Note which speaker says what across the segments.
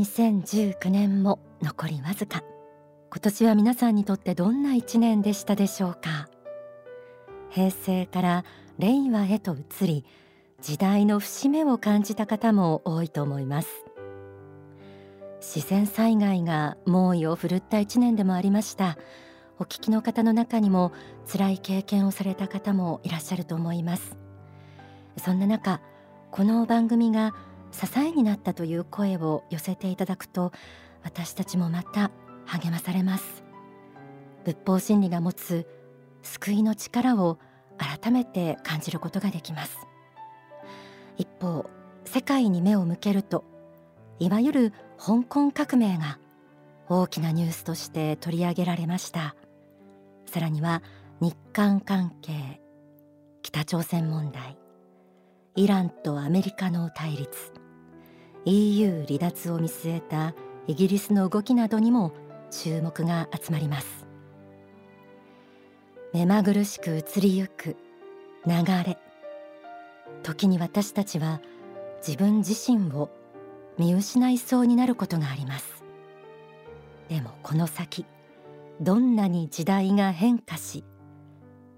Speaker 1: 2019年も残りわずか。今年は皆さんにとってどんな一年でしたでしょうか？平成から令和へと移り時代の節目を感じた方も多いと思います。自然災害が猛威を振るった一年でもありました。お聞きの方の中にも辛い経験をされた方もいらっしゃると思います。そんな中この番組が支えになったという声を寄せていただくと私たちもまた励まされます。仏法真理が持つ救いの力を改めて感じることができます。一方世界に目を向けるといわゆる香港革命が大きなニュースとして取り上げられました。さらには日韓関係北朝鮮問題イランとアメリカの対立 EU 離脱を見据えたイギリスの動きなどにも注目が集まります。目まぐるしく移りゆく流れ。時に私たちは自分自身を見失いそうになることがあります。でもこの先どんなに時代が変化し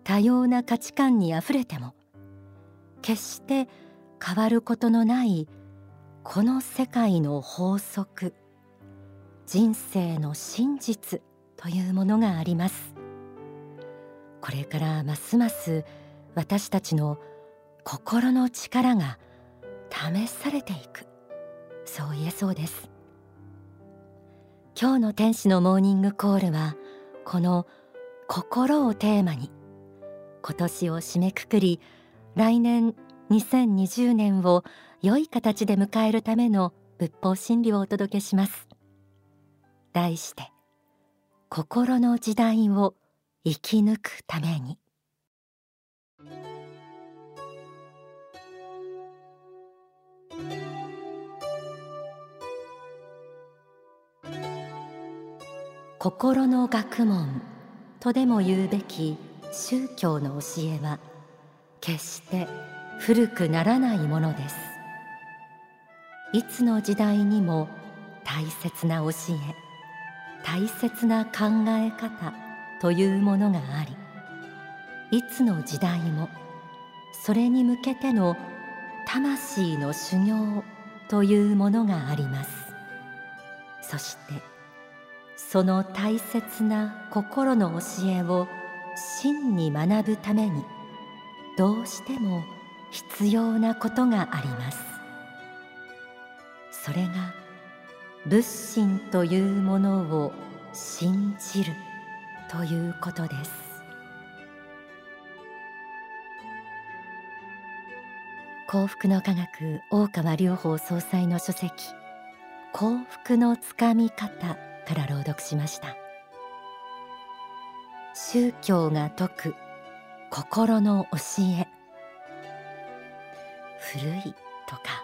Speaker 1: 多様な価値観にあふれても決して変わることのないこの世界の法則人生の真実というものがあります。これからますます私たちの心の力が試されていく。そう言えそうです。今日の天使のモーニングコールはこの心をテーマに今年を締めくくり来年2020年を良い形で迎えるための仏法真理をお届けします。題して心の時代を生き抜くために。心の学問とでも言うべき宗教の教えは決して古くならないものです。いつの時代にも大切な教え大切な考え方というものがありいつの時代もそれに向けての魂の修行というものがあります。そしてその大切な心の教えを真に学ぶためにどうしても必要なことがあります。それが仏心というものを信じるということです。幸福の科学大川隆法総裁の書籍幸福のつかみ方から朗読しました。宗教が説く心の教え。古いとか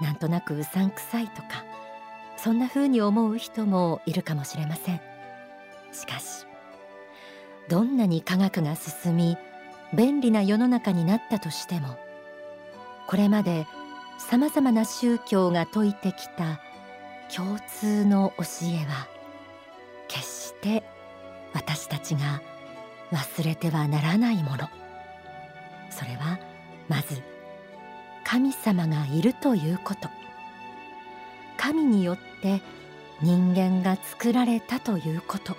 Speaker 1: なんとなくうさんくさいとかそんな風に思う人もいるかもしれません。しかしどんなに科学が進み便利な世の中になったとしてもこれまでさまざまな宗教が説いてきた共通の教えは決して私たちが忘れてはならないもの。それはまず神様がいるということ。神によって人間が作られたということ。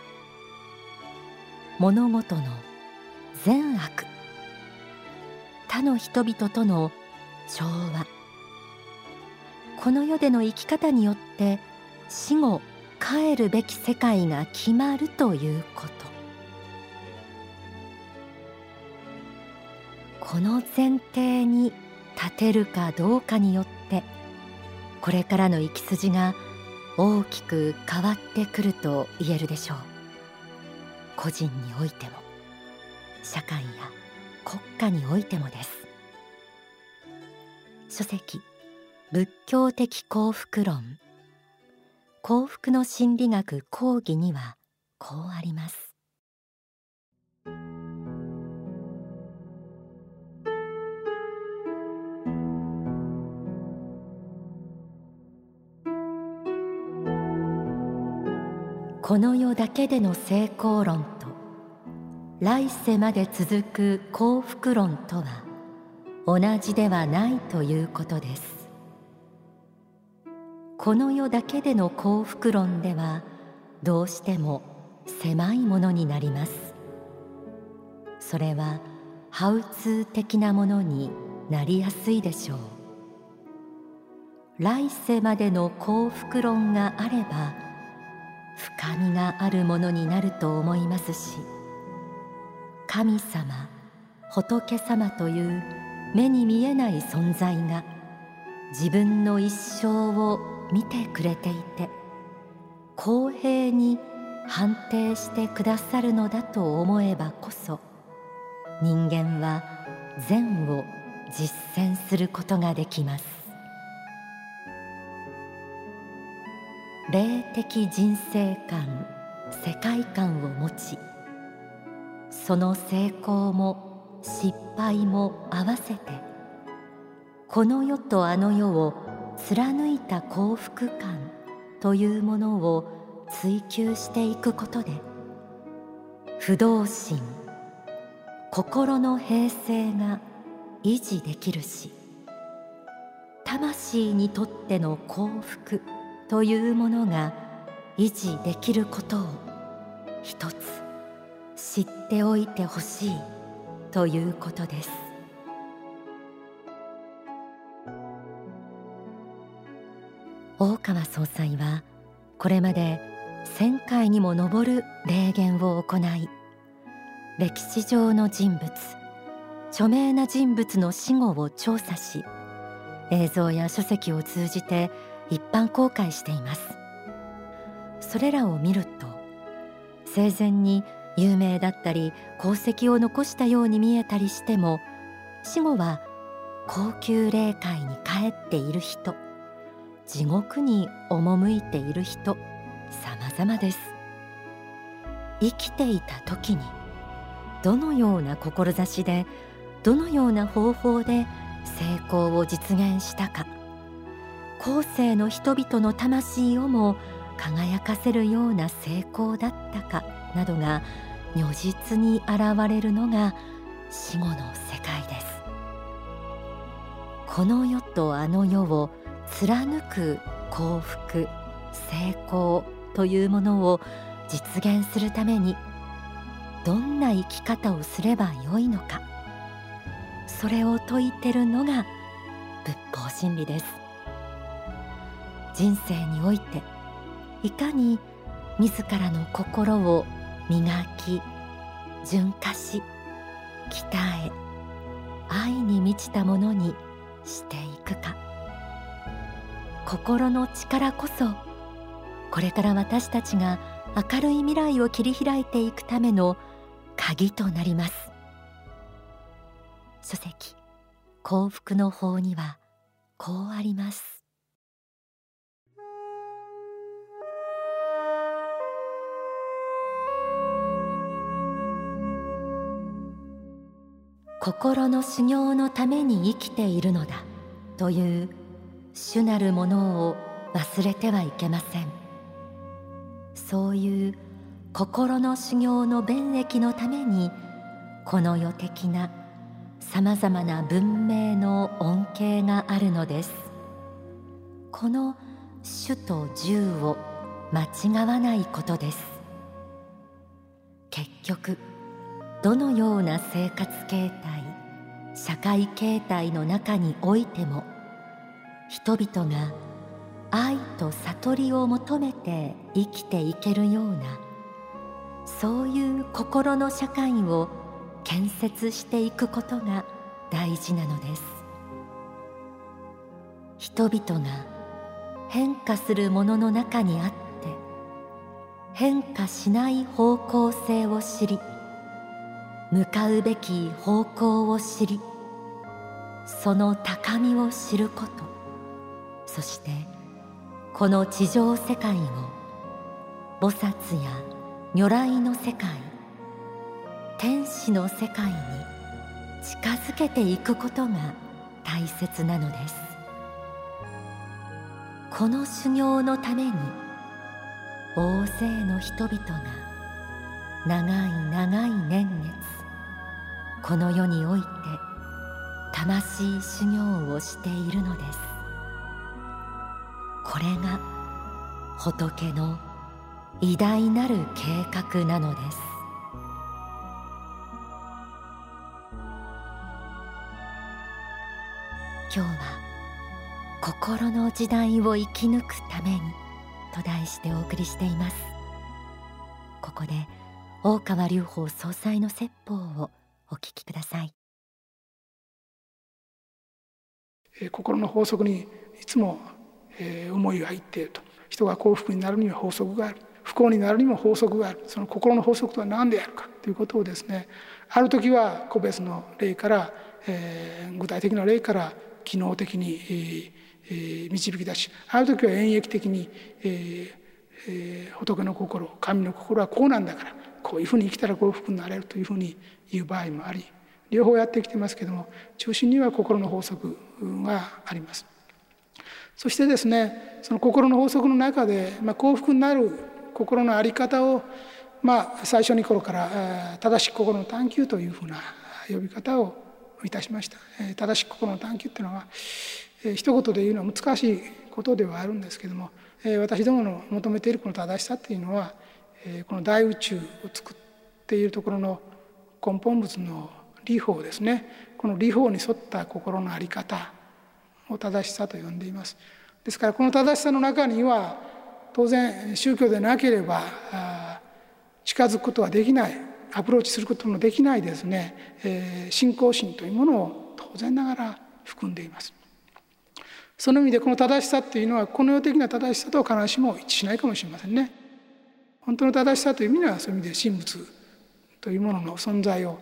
Speaker 1: 物事の善悪。他の人々との調和。この世での生き方によって死後帰るべき世界が決まるということ。この前提に立てるかどうかによってこれからの生き筋が大きく変わってくると言えるでしょう。個人においても社会や国家においてもです。書籍仏教的幸福論。幸福の心理学講義にはこうあります。この世だけでの成功論と来世まで続く幸福論とは同じではないということです。この世だけでの幸福論ではどうしても狭いものになります。それはハウツー的なものになりやすいでしょう。来世までの幸福論があれば深みがあるものになると思いますし神様仏様という目に見えない存在が自分の一生を見てくれていて公平に判定してくださるのだと思えばこそ人間は善を実践することができます。霊的人生観世界観を持ちその成功も失敗も合わせてこの世とあの世を貫いた幸福感というものを追求していくことで不動心心の平静が維持できるし魂にとっての幸福というものが維持できることを一つ知っておいてほしいということです。大川総裁はこれまで1000回にも上る霊言を行い歴史上の人物著名な人物の死後を調査し映像や書籍を通じて一般公開しています。それらを見ると生前に有名だったり功績を残したように見えたりしても死後は高級霊界に帰っている人地獄に赴いている人様々です。生きていた時にどのような志でどのような方法で成功を実現したか。後世の人々の魂をも輝かせるような成功だったかなどが如実に現れるのが死後の世界です。この世とあの世を貫く幸福成功というものを実現するためにどんな生き方をすればよいのかそれを説いてるのが仏法真理です。人生においていかに自らの心を磨き純化し鍛え愛に満ちたものにしていくか。心の力こそこれから私たちが明るい未来を切り開いていくための鍵となります。書籍幸福の法にはこうあります。心の修行のために生きているのだという主なるものを忘れてはいけません。そういう心の修行の弁益のためにこの世的なさまざまな文明の恩恵があるのです。この主と従を間違わないことです。結局どのような生活形態社会形態の中においても人々が愛と悟りを求めて生きていけるようなそういう心の社会を建設していくことが大事なのです。人々が変化するものの中にあって変化しない方向性を知り向かうべき方向を知りその高みを知ることそしてこの地上世界を菩薩や如来の世界天使の世界に近づけていくことが大切なのです。この修行のために大勢の人々が長い長い年月この世において魂修行をしているのです。これが仏の偉大なる計画なのです。今日は心の時代を生き抜くためにと題してお送りしています。ここで大川隆法総裁の説法をお聞きください。
Speaker 2: 心の法則にいつも思いがいっていると。人が幸福になるには法則がある。不幸になるにも法則がある。その心の法則とは何であるか。ということをですねある時は個別の例から、えー、具体的な例から機能的に、えー、導き出しある時は演繹的に、えーえー、仏の心神の心はこうなんだから。こういうふうに生きたら幸福になれるというふうに言う場合もあり両方やってきてますけども中心には心の法則があります。そしてですねその心の法則の中で、まあ、幸福になる心の在り方を、まあ、最初に頃から正しく心の探求というふうな呼び方をいたしました。正しく心の探求っていうのは一言で言うのは難しいことではあるんですけども私どもの求めているこの正しさっていうのはこの大宇宙を作っているところの根本物の理法ですねこの理法に沿った心の在り方を正しさと呼んでいます。ですからこの正しさの中には当然宗教でなければ近づくことはできないアプローチすることのできないですね、え信仰心というものを当然ながら含んでいます。その意味でこの正しさっていうのはこの世的な正しさと必ずしも一致しないかもしれませんね。本当の正しさという意味ではそういう意味で神仏というものの存在を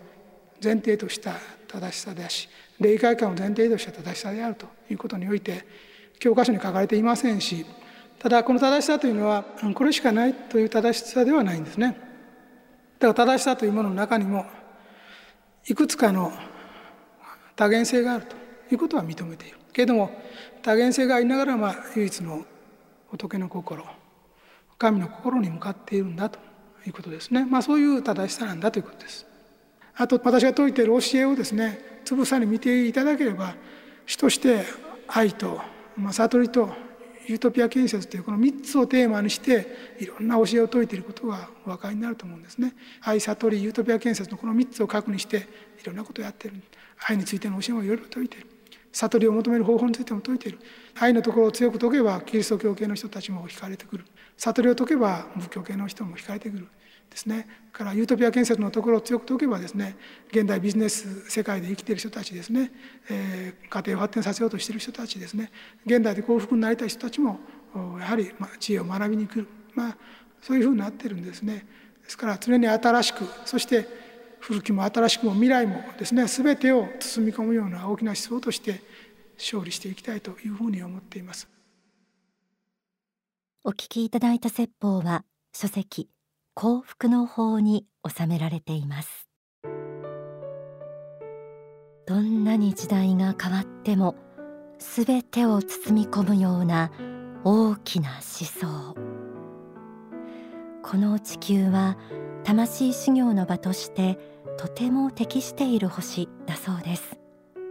Speaker 2: 前提とした正しさであし霊界観を前提とした正しさであるということにおいて教科書に書かれていませんしただこの正しさというのはこれしかないという正しさではないんですね。だから正しさというものの中にもいくつかの多元性があるということは認めているけれども多元性がありながらまあ唯一の仏の心神の心に向かっているんだということですね。まあ、そういう正しさなんだということです。あと私が説いている教えをですねつぶさに見ていただければ主として愛と、まあ、悟りとユートピア建設というこの3つをテーマにしていろんな教えを説いていることがお分かりになると思うんですね。愛悟りユートピア建設のこの3つを確認していろんなことをやってる愛についての教えもいろいろ説いている悟りを求める方法についても説いている。愛のところを強く説けばキリスト教系の人たちも惹かれてくる。悟りを説けば仏教系の人も惹かれてくるですね。からユートピア建設のところを強く説けばですね現代ビジネス世界で生きている人たちですね、えー、家庭を発展させようとしている人たちですね現代で幸福になりたい人たちもやはり知恵を学びに来る、まあ、そういうふうになってるんですね。ですから常に新しくそして古きも新しくも未来もですね全てを包み込むような大きな思想として勝利していきたいというふうに思っています。
Speaker 1: お聞きいただいた説法は書籍幸福の法に収められていますどんなに時代が変わってもすべてを包み込むような大きな思想この地球は魂修行の場としてとても適している星だそうです。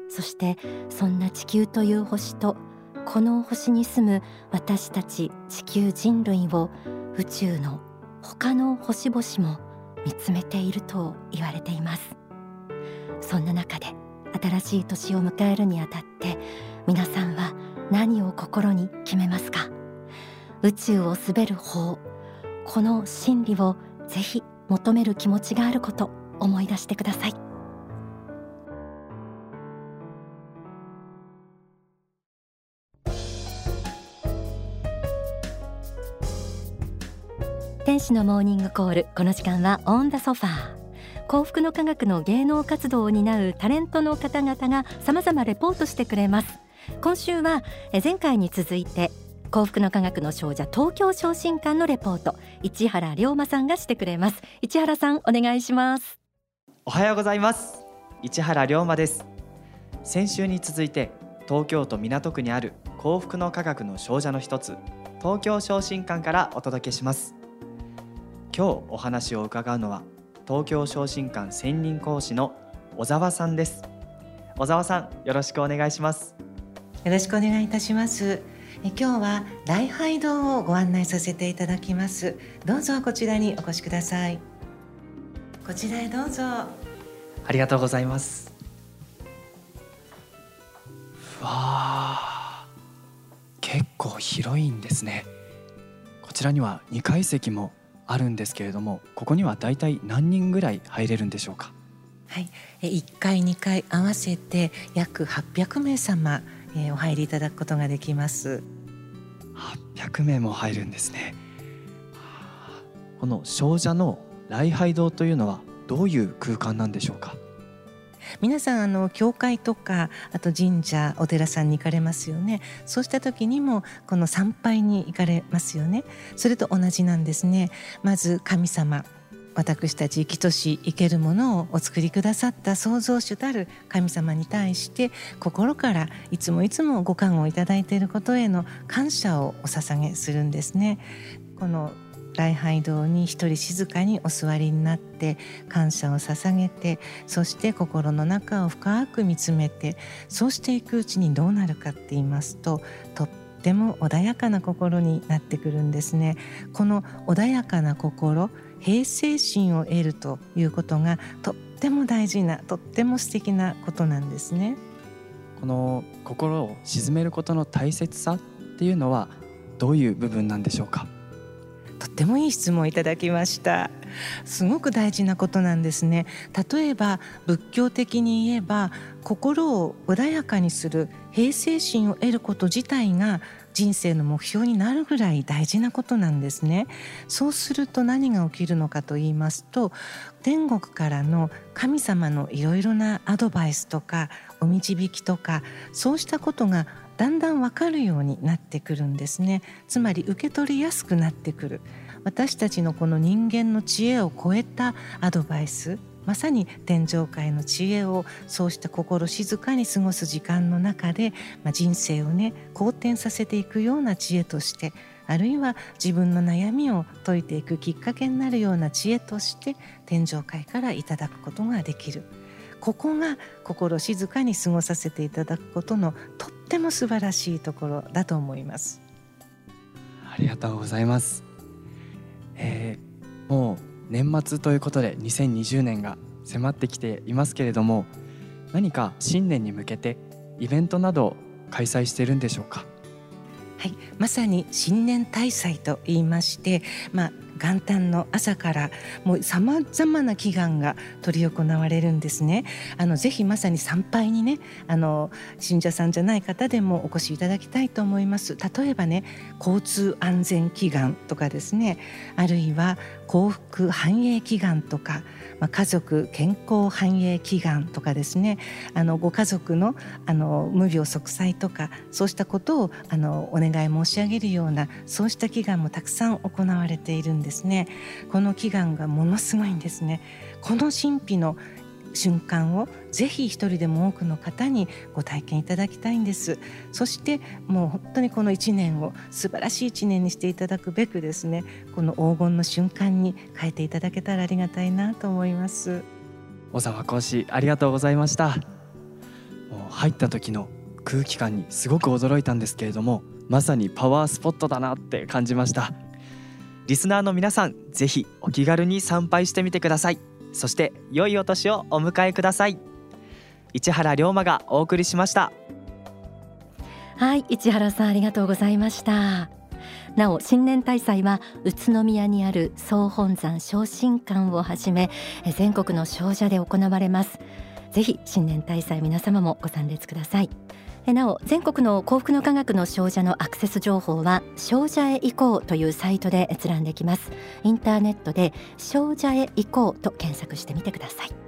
Speaker 1: そしてそんな地球という星とこの星に住む私たち地球人類を宇宙の他の星々も見つめていると言われています。そんな中で新しい年を迎えるにあたって皆さんは何を心に決めますか？宇宙を滑る方この真理をぜひ求める気持ちがあること思い出してください。天使のモーニングコール。この時間はオンダソファー。幸福の科学の芸能活動を担うタレントの方々が様々レポートしてくれます。今週は前回に続いて幸福の科学の少女東京昇進館のレポート市原龍馬さんがしてくれます。市原さんお願いします。
Speaker 3: おはようございます。市原龍馬です。先週に続いて東京都港区にある幸福の科学の少女の一つ東京昇進館からお届けします。今日お話を伺うのは東京昇進館専任講師の小沢さんです。小沢さんよろしくお願いします。
Speaker 4: よろしくお願いいたしますえ今日は礼拝堂をご案内させていただきます。どうぞこちらにお越しください。こちらへどうぞ。
Speaker 3: ありがとうございます。わあ結構広いんですね。こちらには2階席もあるんですけれどもここにはだいたい何人ぐらい入れるんでしょうか？
Speaker 4: はい、1階2階合わせて約800名様お入りいただくことができます。
Speaker 3: 800名も入るんですね。この少女の礼拝堂というのはどういう空間なんでしょうか？
Speaker 4: 皆さんあの教会とかあと神社お寺さんに行かれますよね。そうした時にもこの参拝に行かれますよね。それと同じなんですね。まず神様私たち生きとし生けるものをお作りくださった創造主たる神様に対して心からいつもいつもご加護をいただいていることへの感謝をお捧げするんですね。この礼拝堂に一人静かにお座りになって感謝を捧げてそして心の中を深く見つめてそうしていくうちにどうなるかって言いますととっても穏やかな心になってくるんですねこの穏やかな心平静心を得るということがとっても大事なとっても素敵なことなんですね。
Speaker 3: この心を鎮めることの大切さっていうのはどういう部分なんでしょうか？
Speaker 4: とってもいい質問いただきました。すごく大事なことなんですね。例えば仏教的に言えば心を穏やかにする平静心を得ること自体が人生の目標になるぐらい大事なことなんですね。そうすると何が起きるのかと言いますと天国からの神様のいろいろなアドバイスとかお導きとかそうしたことがだんだんわかるようになってくるんですね。つまり受け取りやすくなってくる。私たちのこの人間の知恵を超えたアドバイスまさに天上界の知恵をそうした心静かに過ごす時間の中で、まあ、人生をね好転させていくような知恵としてあるいは自分の悩みを解いていくきっかけになるような知恵として天上界からいただくことができる。ここが心静かに過ごさせていただくことのとっても素晴らしいところだと思います。
Speaker 3: ありがとうございます、えー、もう年末ということで2020年が迫ってきていますけれども何か新年に向けてイベントなど開催しているんでしょうか？
Speaker 4: はい、まさに新年大祭と言いまして、まあ、元旦の朝からもうさまざまな祈願が執り行われるんですね。あのぜひまさに参拝にねあの信者さんじゃない方でもお越しいただきたいと思います。例えばね交通安全祈願とかですねあるいは幸福繁栄祈願とか、まあ、家族健康繁栄祈願とかですねあのご家族のあの無病息災とかそうしたことをあのお願い申し上げるようなそうした祈願もたくさん行われているんですですね。この祈願がものすごいんですね。この神秘の瞬間をぜひ一人でも多くの方にご体験いただきたいんですそしてもう本当にこの一年を素晴らしい一年にしていただくべくですねこの黄金の瞬間に変えていただけたらありがたいなと思います
Speaker 3: 小沢講師ありがとうございましたもう入った時の空気感にすごく驚いたんですけれどもまさにパワースポットだなって感じましたリスナーの皆さんぜひお気軽に参拝してみてください。そして良いお年をお迎えください。市原龍馬がお送りしました。
Speaker 1: はい市原さんありがとうございました。なお新年大祭は宇都宮にある総本山昇進館をはじめ全国の少女で行われます。ぜひ新年大祭皆様もご参列ください。なお全国の幸福の科学の少女のアクセス情報は少女へ行こうというサイトで閲覧できます。インターネットで少女へ行こうと検索してみてください。